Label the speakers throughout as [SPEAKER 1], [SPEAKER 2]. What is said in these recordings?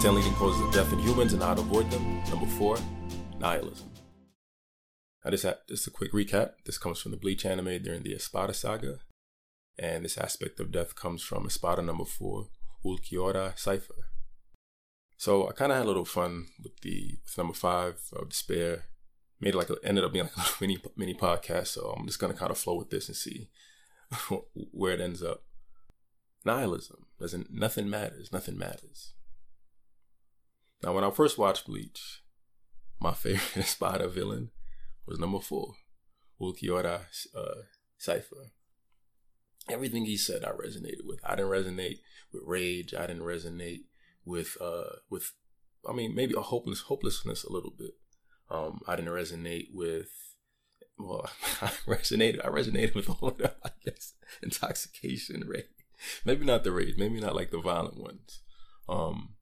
[SPEAKER 1] 10 leading causes of death in humans and how to avoid them. Number four, nihilism. Now, this, is a quick recap. This comes from the Bleach anime during the Espada saga. And this aspect of death comes from Espada number four, Ulquiorra Cifer. So I kind of had a little fun with the with number five of Despair. Made it like a, ended up being like a mini mini podcast. So I'm just gonna kind of flow with this and see where it ends up. Nihilism doesn't. Nothing matters. Nothing matters. Now, when I first watched Bleach, my favorite Espada villain was number four, Ulquiorra uh, Cifer. Everything he said, I resonated with. I didn't resonate with rage. I didn't resonate with uh with, I mean, maybe a hopeless hopelessness a little bit. Um, I didn't resonate with. Well, I resonated. I resonated with all of them. I guess intoxication, rage. Maybe not the rage. Maybe not like the violent ones. Um,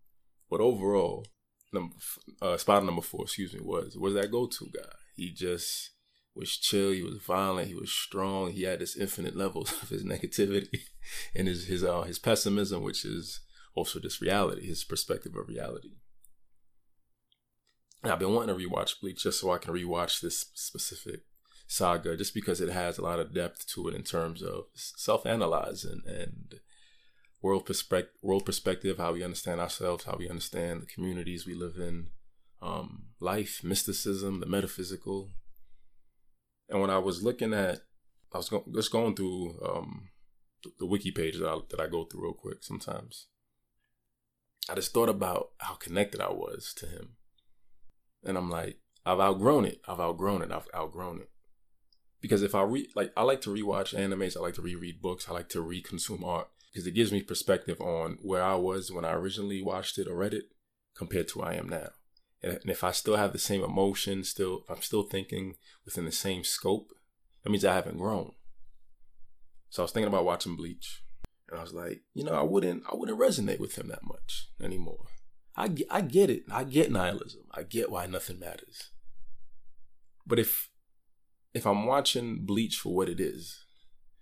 [SPEAKER 1] but overall, number uh, spot number four, excuse me, was was that go to guy. He just was chill. He was violent. He was strong. He had this infinite levels of his negativity and his his uh, his pessimism, which is also just reality, his perspective of reality. And I've been wanting to rewatch Bleach just so I can rewatch this specific saga, just because it has a lot of depth to it in terms of self-analyzing and world perspective, world perspective, how we understand ourselves, how we understand the communities we live in, um, life, mysticism, the metaphysical. And when I was looking at, I was go- just going through um, the, the wiki page that I, that I go through real quick sometimes. I just thought about how connected I was to him. And I'm like, I've outgrown it. I've outgrown it. I've outgrown it. Because if I read, like, I like to rewatch animes. I like to reread books. I like to reconsume art because it gives me perspective on where I was when I originally watched it or read it compared to where I am now. And if I still have the same emotion, still, if I'm still thinking within the same scope, that means I haven't grown. So I was thinking about watching Bleach, and I was like, you know, I wouldn't, I wouldn't resonate with him that much anymore. I, I get it. I get nihilism. I get why nothing matters. But if, if I'm watching Bleach for what it is,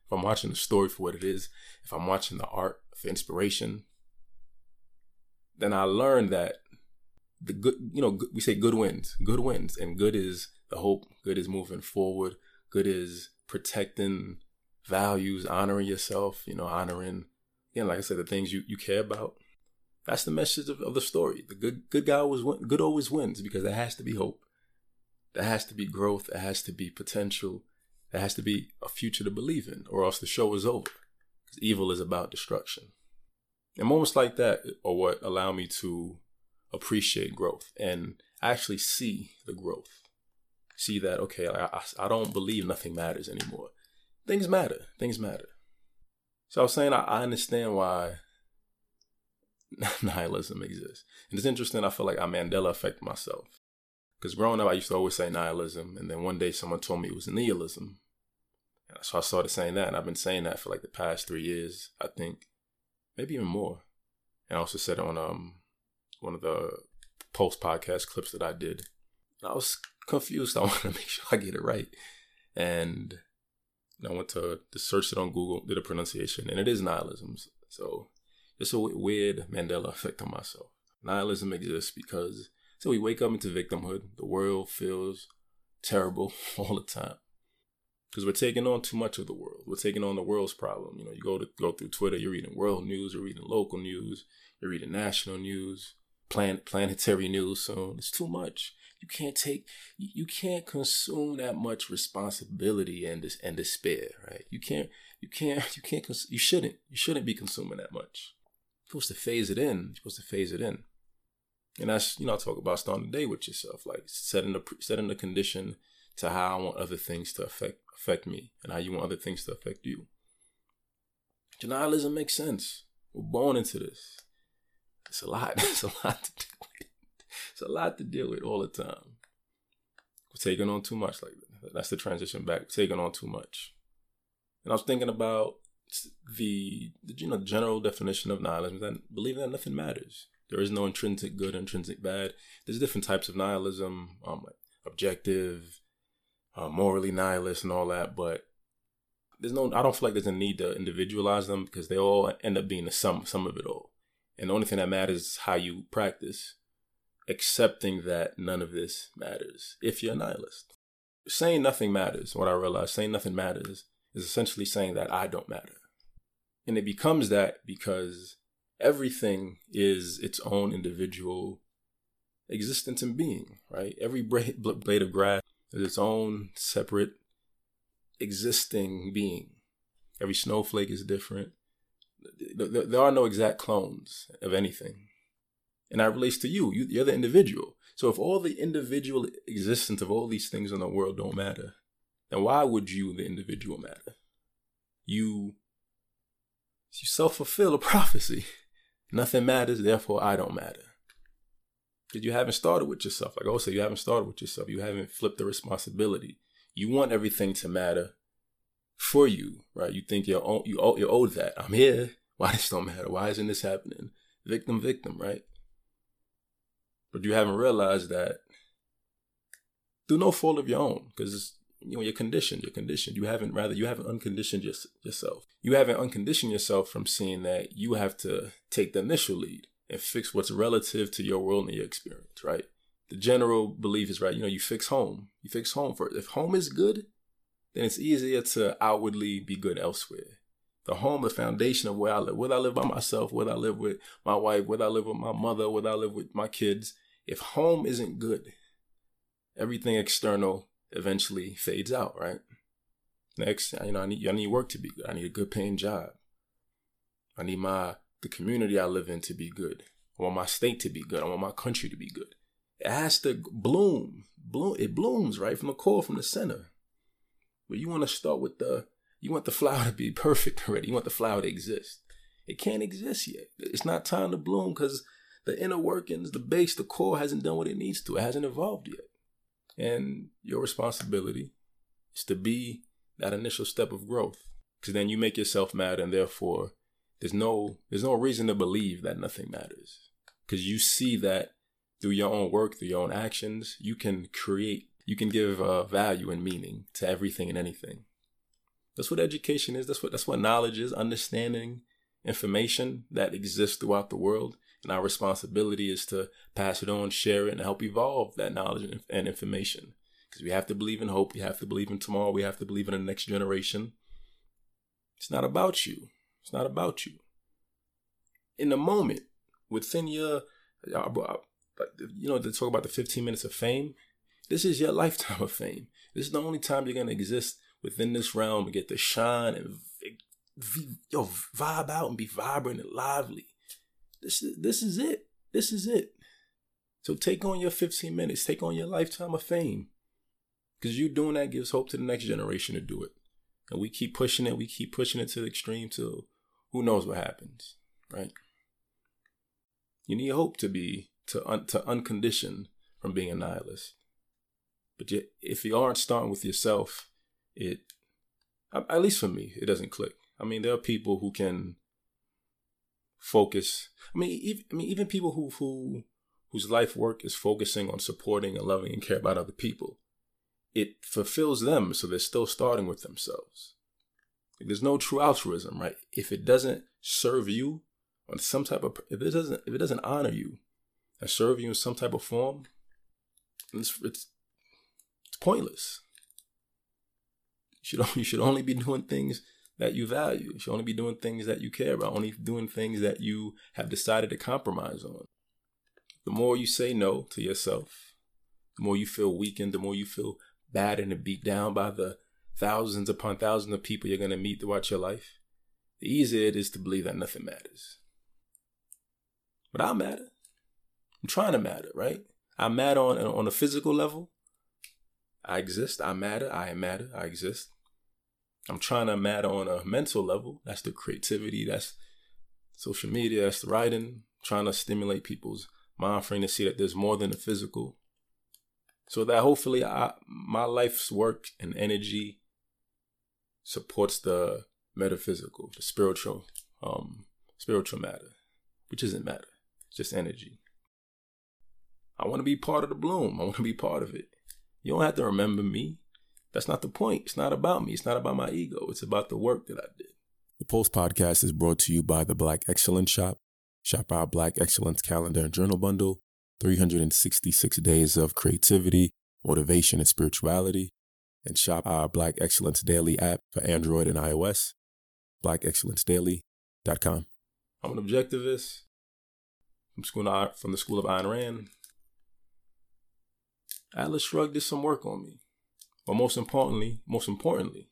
[SPEAKER 1] if I'm watching the story for what it is, if I'm watching the art for inspiration, then I learned that the good, you know, we say good wins, good wins, and good is the hope, good is moving forward, good is protecting values, honoring yourself, you know, honoring, again, like I said, the things you, you care about. That's the message of, of the story. The good good guy always good always wins because there has to be hope. There has to be growth. There has to be potential. There has to be a future to believe in, or else the show is over. Because evil is about destruction. And moments like that are what allow me to appreciate growth and actually see the growth. See that, okay, I, I, don't believe nothing matters anymore. Things matter. Things matter. So I was saying I, I understand why nihilism exists. And it's interesting, I feel like I Mandela affected myself. Because growing up, I used to always say nihilism. And then one day someone told me it was nihilism. So I started saying that. And I've been saying that for like the past three years, I think. Maybe even more. And I also said it on um, one of the post podcast clips that I did. I was confused. I wanted to make sure I get it right. And I went to, to search it on Google, did a pronunciation, and it is nihilism. So it's a weird Mandela effect on myself. Nihilism exists because so we wake up into victimhood. The world feels terrible all the time because we're taking on too much of the world. We're taking on the world's problem. You know, you go to go through Twitter, you're reading world news, you're reading local news, you're reading national news, planet planetary news. So it's too much. You can't take, you can't consume that much responsibility and this and despair, right? You can't, you can't, you can't, you shouldn't, you shouldn't be consuming that much. You're supposed to phase it in. You're supposed to phase it in. And that's, you know, I talk about starting the day with yourself, like setting the setting the condition to how I want other things to affect affect me and how you want other things to affect you. Denialism makes sense. We're born into this. It's a lot. It's a lot to deal with. It's a lot to deal with all the time. We're taking on too much. Like that's the transition back. We're taking on too much. And I was thinking about the, the you know general definition of nihilism that believing that nothing matters. There is no intrinsic good, intrinsic bad. There's different types of nihilism, um, like objective, uh, morally nihilist, and all that. But there's no, I don't feel like there's a need to individualize them because they all end up being the sum, sum of it all. And the only thing that matters is how you practice, accepting that none of this matters if you're a nihilist. Saying nothing matters, what I realize, saying nothing matters is essentially saying that I don't matter. And it becomes that because everything is its own individual existence and being, right? Every blade of grass is its own separate existing being. Every snowflake is different. There are no exact clones of anything. And that relates to you. You're the individual. So if all the individual existence of all these things in the world don't matter, then why would you, the individual, matter? You, you self fulfill a prophecy. Nothing matters, therefore I don't matter. Because you haven't started with yourself. Like said, you haven't started with yourself. You haven't flipped the responsibility. You want everything to matter for you, right? You think you're own, you owe, you're owed that. I'm here. Why this don't matter? Why isn't this happening? Victim, victim, right? But you haven't realized that through no fault of your own, because you know you're conditioned. You're conditioned. You haven't rather you haven't unconditioned your, yourself. You haven't unconditioned yourself from seeing that you have to take the initial lead and fix what's relative to your world and your experience, right? The general belief is right. You know, you fix home. You fix home first. If home is good, then it's easier to outwardly be good elsewhere. The home, the foundation of where I live, whether I live by myself, whether I live with my wife, whether I live with my mother, whether I live with my kids. If home isn't good, everything external eventually fades out, right? Next, you know, I need I need work to be good. I need a good paying job. I need my the community I live in to be good. I want my state to be good. I want my country to be good. It has to bloom. Bloom it blooms right from the core, from the center. But you want to start with the you want the flower to be perfect already. You want the flower to exist. It can't exist yet. It's not time to bloom because the inner workings, the base, the core hasn't done what it needs to. It hasn't evolved yet. And your responsibility is to be that initial step of growth. Because then you make yourself mad and therefore there's no there's no reason to believe that nothing matters. Because you see that through your own work, through your own actions, you can create, you can give uh, value and meaning to everything and anything. That's what education is. That's what that's what knowledge is. Understanding information that exists throughout the world and our responsibility is to pass it on, share it, and help evolve that knowledge and information. Because we have to believe in hope. We have to believe in tomorrow. We have to believe in the next generation. It's not about you. It's not about you. In the moment, within your, uh, uh, you know, to talk about the 15 minutes of fame, this is your lifetime of fame. This is the only time you're going to exist within this realm and get to shine and yo, vibe out and be vibrant and lively. This is this is it. This is it. So take on your 15 minutes. Take on your lifetime of fame. Because you doing that gives hope to the next generation to do it. And we keep pushing it. We keep pushing it to the extreme till who knows what happens, right? You need hope to be to un, to uncondition from being a nihilist. But yet, if you aren't starting with yourself, it at least for me, it doesn't click. I mean, there are people who can focus. I mean, even, I mean, even people who who whose life work is focusing on supporting and loving and care about other people, it fulfills them. So they're still starting with themselves. Like, there's no true altruism, right? If it doesn't serve you on some type of, if it doesn't, if it doesn't honor you and serve you in some type of form, it's it's, it's pointless. You should you should only be doing things that you value. You should only be doing things that you care about, only doing things that you have decided to compromise on. The more you say no to yourself, the more you feel weakened, the more you feel bad and beat down by the thousands upon thousands of people you're going to meet throughout your life, the easier it is to believe that nothing matters. But I matter. I'm trying to matter, right? I matter on, on a physical level. I exist. I matter. I matter. I exist. I'm trying to matter on a mental level. That's the creativity. That's social media. That's the writing. Trying to stimulate people's mind frame to see that there's more than the physical. So that hopefully I, my life's work and energy supports the metaphysical, the spiritual, um, spiritual matter, which isn't matter, it's just energy. I want to be part of the bloom. I want to be part of it. You don't have to remember me. That's not the point. It's not about me. It's not about my ego. It's about the work that I did. The Pulse Podcast is brought to you by the Black Excellence Shop. Shop our Black Excellence Calendar and Journal Bundle, 366 Days of Creativity, Motivation, and Spirituality. And shop our Black Excellence Daily app for Android and iOS, blackexcellencedaily.com. I'm an objectivist from, school of, from the School of Ayn Rand. Atlas Shrugged did some work on me. But most importantly, most importantly,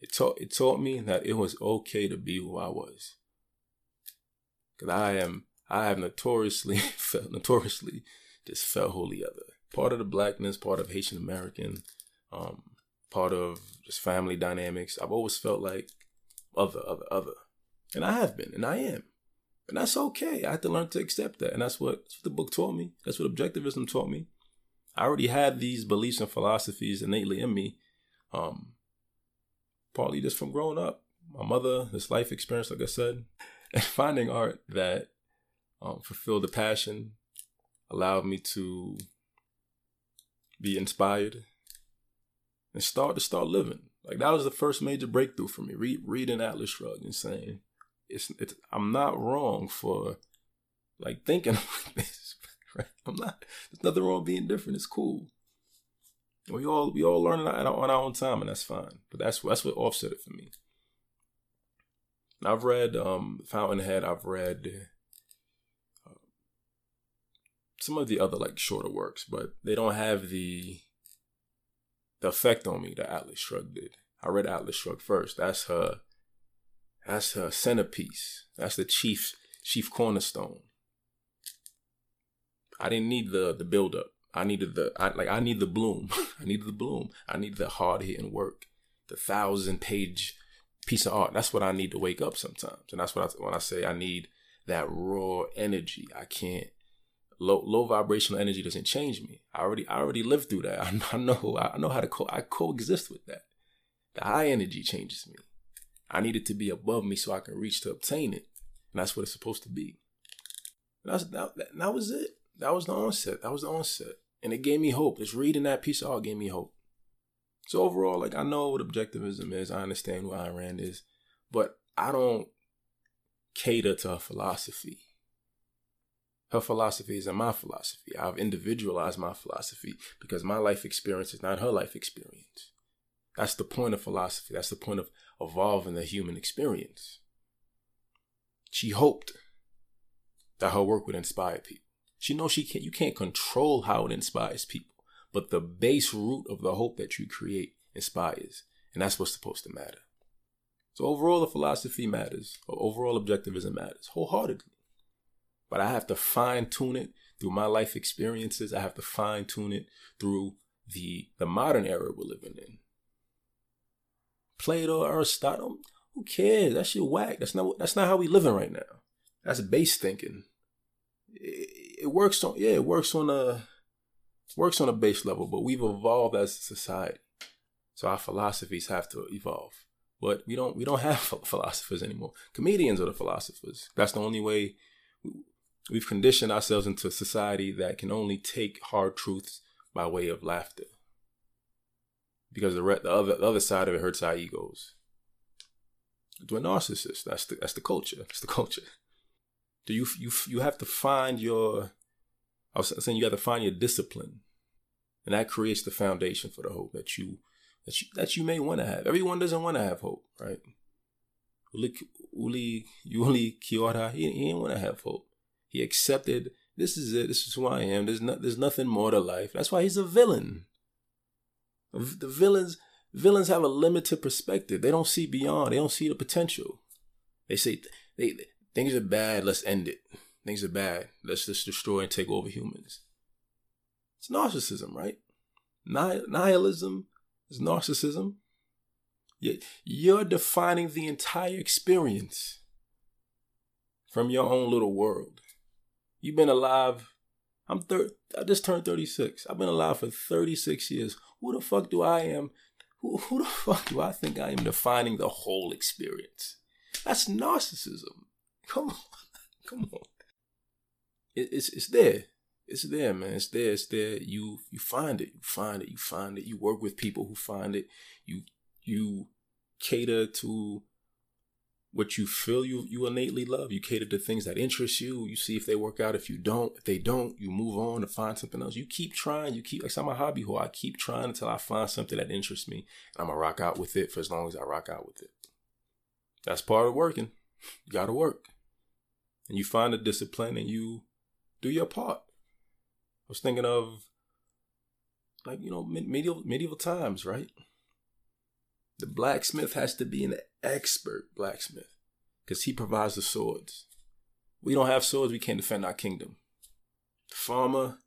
[SPEAKER 1] it taught it taught me that it was okay to be who I was. Cause I am I have notoriously felt notoriously just felt wholly other. Part of the blackness, part of Haitian American, um, part of just family dynamics. I've always felt like other, other, other. And I have been, and I am. And that's okay. I had to learn to accept that. And that's what, that's what the book taught me. That's what objectivism taught me. I already had these beliefs and philosophies innately in me, um, partly just from growing up. My mother, this life experience, like I said, and finding art that um, fulfilled the passion allowed me to be inspired and start to start living. Like that was the first major breakthrough for me. Read, reading Atlas Shrugged and saying, "It's, it's I'm not wrong for like thinking like this. Right? I'm not. There's nothing wrong being different. It's cool. We all we all learn on our own time, and that's fine. But that's that's what offset it for me. I've read um, Fountainhead. I've read uh, some of the other like shorter works, but they don't have the the effect on me that Atlas Shrugged did. I read Atlas Shrugged first. That's her. That's her centerpiece. That's the chief chief cornerstone. I didn't need the the build up. I needed the I, like I need the bloom. I needed the bloom. I need the hard hitting work, the thousand page piece of art. That's what I need to wake up sometimes, and that's what I, when I say I need that raw energy. I can't low low vibrational energy doesn't change me. I already I already lived through that. I, know I know how to co I coexist with that. The high energy changes me. I need it to be above me so I can reach to obtain it, and that's what it's supposed to be. And that's that, that, that was it. That was the onset. That was the onset, and it gave me hope. Just reading that piece of art gave me hope. So overall, like I know what objectivism is. I understand who Ayn Rand is, but I don't cater to her philosophy. Her philosophy isn't my philosophy. I've individualized my philosophy because my life experience is not her life experience. That's the point of philosophy. That's the point of evolving the human experience. She hoped that her work would inspire people. She knows she can't you can't control how it inspires people but the base root of the hope that you create inspires. And that's what's supposed to matter. So overall, the philosophy matters, overall objectivism matters wholeheartedly. But I have to fine tune it through my life experiences. I have to fine tune it through the the modern era we're living in. Plato, Aristotle, who cares? That shit whack. That's not that's not how we living right now. That's base thinking. It, it works on yeah, it works on a works on a base level, but we've evolved as a society. So our philosophies have to evolve. But we don't we don't have philosophers anymore. Comedians are the philosophers. That's the only way we've conditioned ourselves into a society that can only take hard truths by way of laughter. Because the, re- the other the other side of it hurts our egos. We're narcissists. That's the that's the culture. That's the culture. Do you you you have to find your I was saying you got to find your discipline, and that creates the foundation for the hope that you that you that you may want to have. Everyone doesn't want to have hope, right? Uli Uli Uli Kiora, he, he didn't want to have hope. He accepted this is it. This is who I am. There's not. There's nothing more to life. That's why he's a villain. The villains villains have a limited perspective. They don't see beyond. They don't see the potential. They say they, they things are bad. Let's end it. Things are bad. Let's just destroy and take over humans. It's narcissism, right? Nihilism is narcissism. You're defining the entire experience from your own little world. You've been alive. I'm thir- I just turned 36. I've been alive for 36 years. Who the fuck do I am? Who, who the fuck do I think I am defining the whole experience? That's narcissism. Come on. Come on it, it's it's there. It's there, man. It's there. It's there. You you find it. You find it. You find it. You work with people who find it. You you cater to what you feel you you innately love. You cater to things that interest you. You see if they work out. If you don't, if they don't, you move on to find something else. You keep trying. You keep like I'm a hobby who I keep trying until I find something that interests me. And I'm gonna rock out with it for as long as I rock out with it. That's part of working. You gotta work. And you find the discipline and you do your part. I was thinking of like, you know, medieval medieval times, right? The blacksmith has to be an expert blacksmith because he provides the swords. We don't have swords, we can't defend our kingdom. The farmer,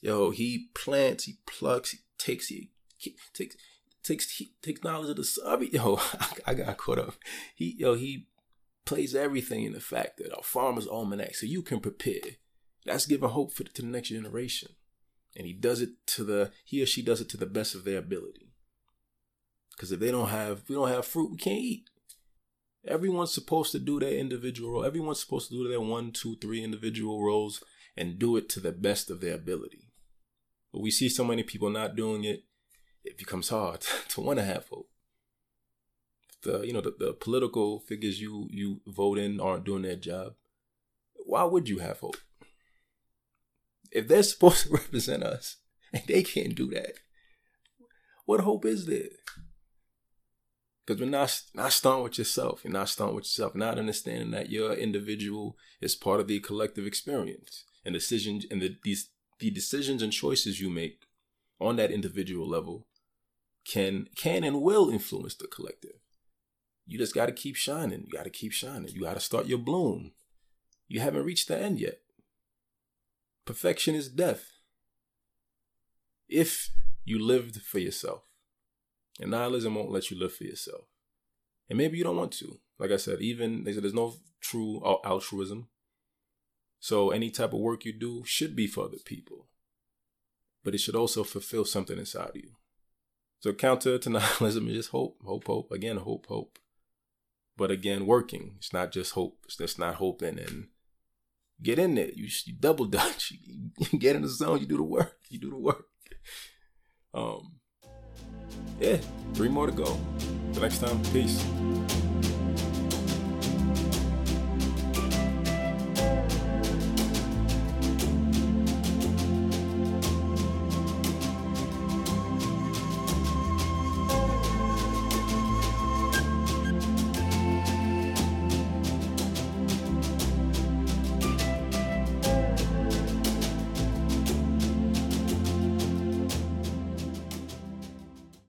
[SPEAKER 1] yo, he plants, he plucks, he takes, he, takes, takes, he takes knowledge of the. I yo, I, I got caught up. He, yo, he plays everything in the fact that our farmer's almanac, so you can prepare. That's giving hope for to the next generation, and he does it to the he or she does it to the best of their ability. Because if they don't have, we don't have fruit, we can't eat. Everyone's supposed to do their individual role. Everyone's supposed to do their one, two, three individual roles and do it to the best of their ability. But we see so many people not doing it, it becomes hard to want to have hope. The you know the, the political figures you you vote in aren't doing their job. Why would you have hope? If they're supposed to represent us and they can't do that, what hope is there? Because we're not not starting with yourself. You're not starting with yourself. Not understanding that your individual is part of the collective experience and decisions and the these the decisions and choices you make on that individual level can can and will influence the collective. You just got to keep shining. You got to keep shining. You got to start your bloom. You haven't reached the end yet. Perfection is death. If you lived for yourself. And nihilism won't let you live for yourself. And maybe you don't want to. Like I said, even they said there's no true altruism. So any type of work you do should be for other people. But it should also fulfill something inside of you. So counter to nihilism is just hope, hope, hope. Again, hope, hope. But again, working. It's not just hope. It's just not hoping and get in there. You, you double dutch. You get in the zone. You do the work. You do the work. Um, yeah, three more to go. Till next time, peace.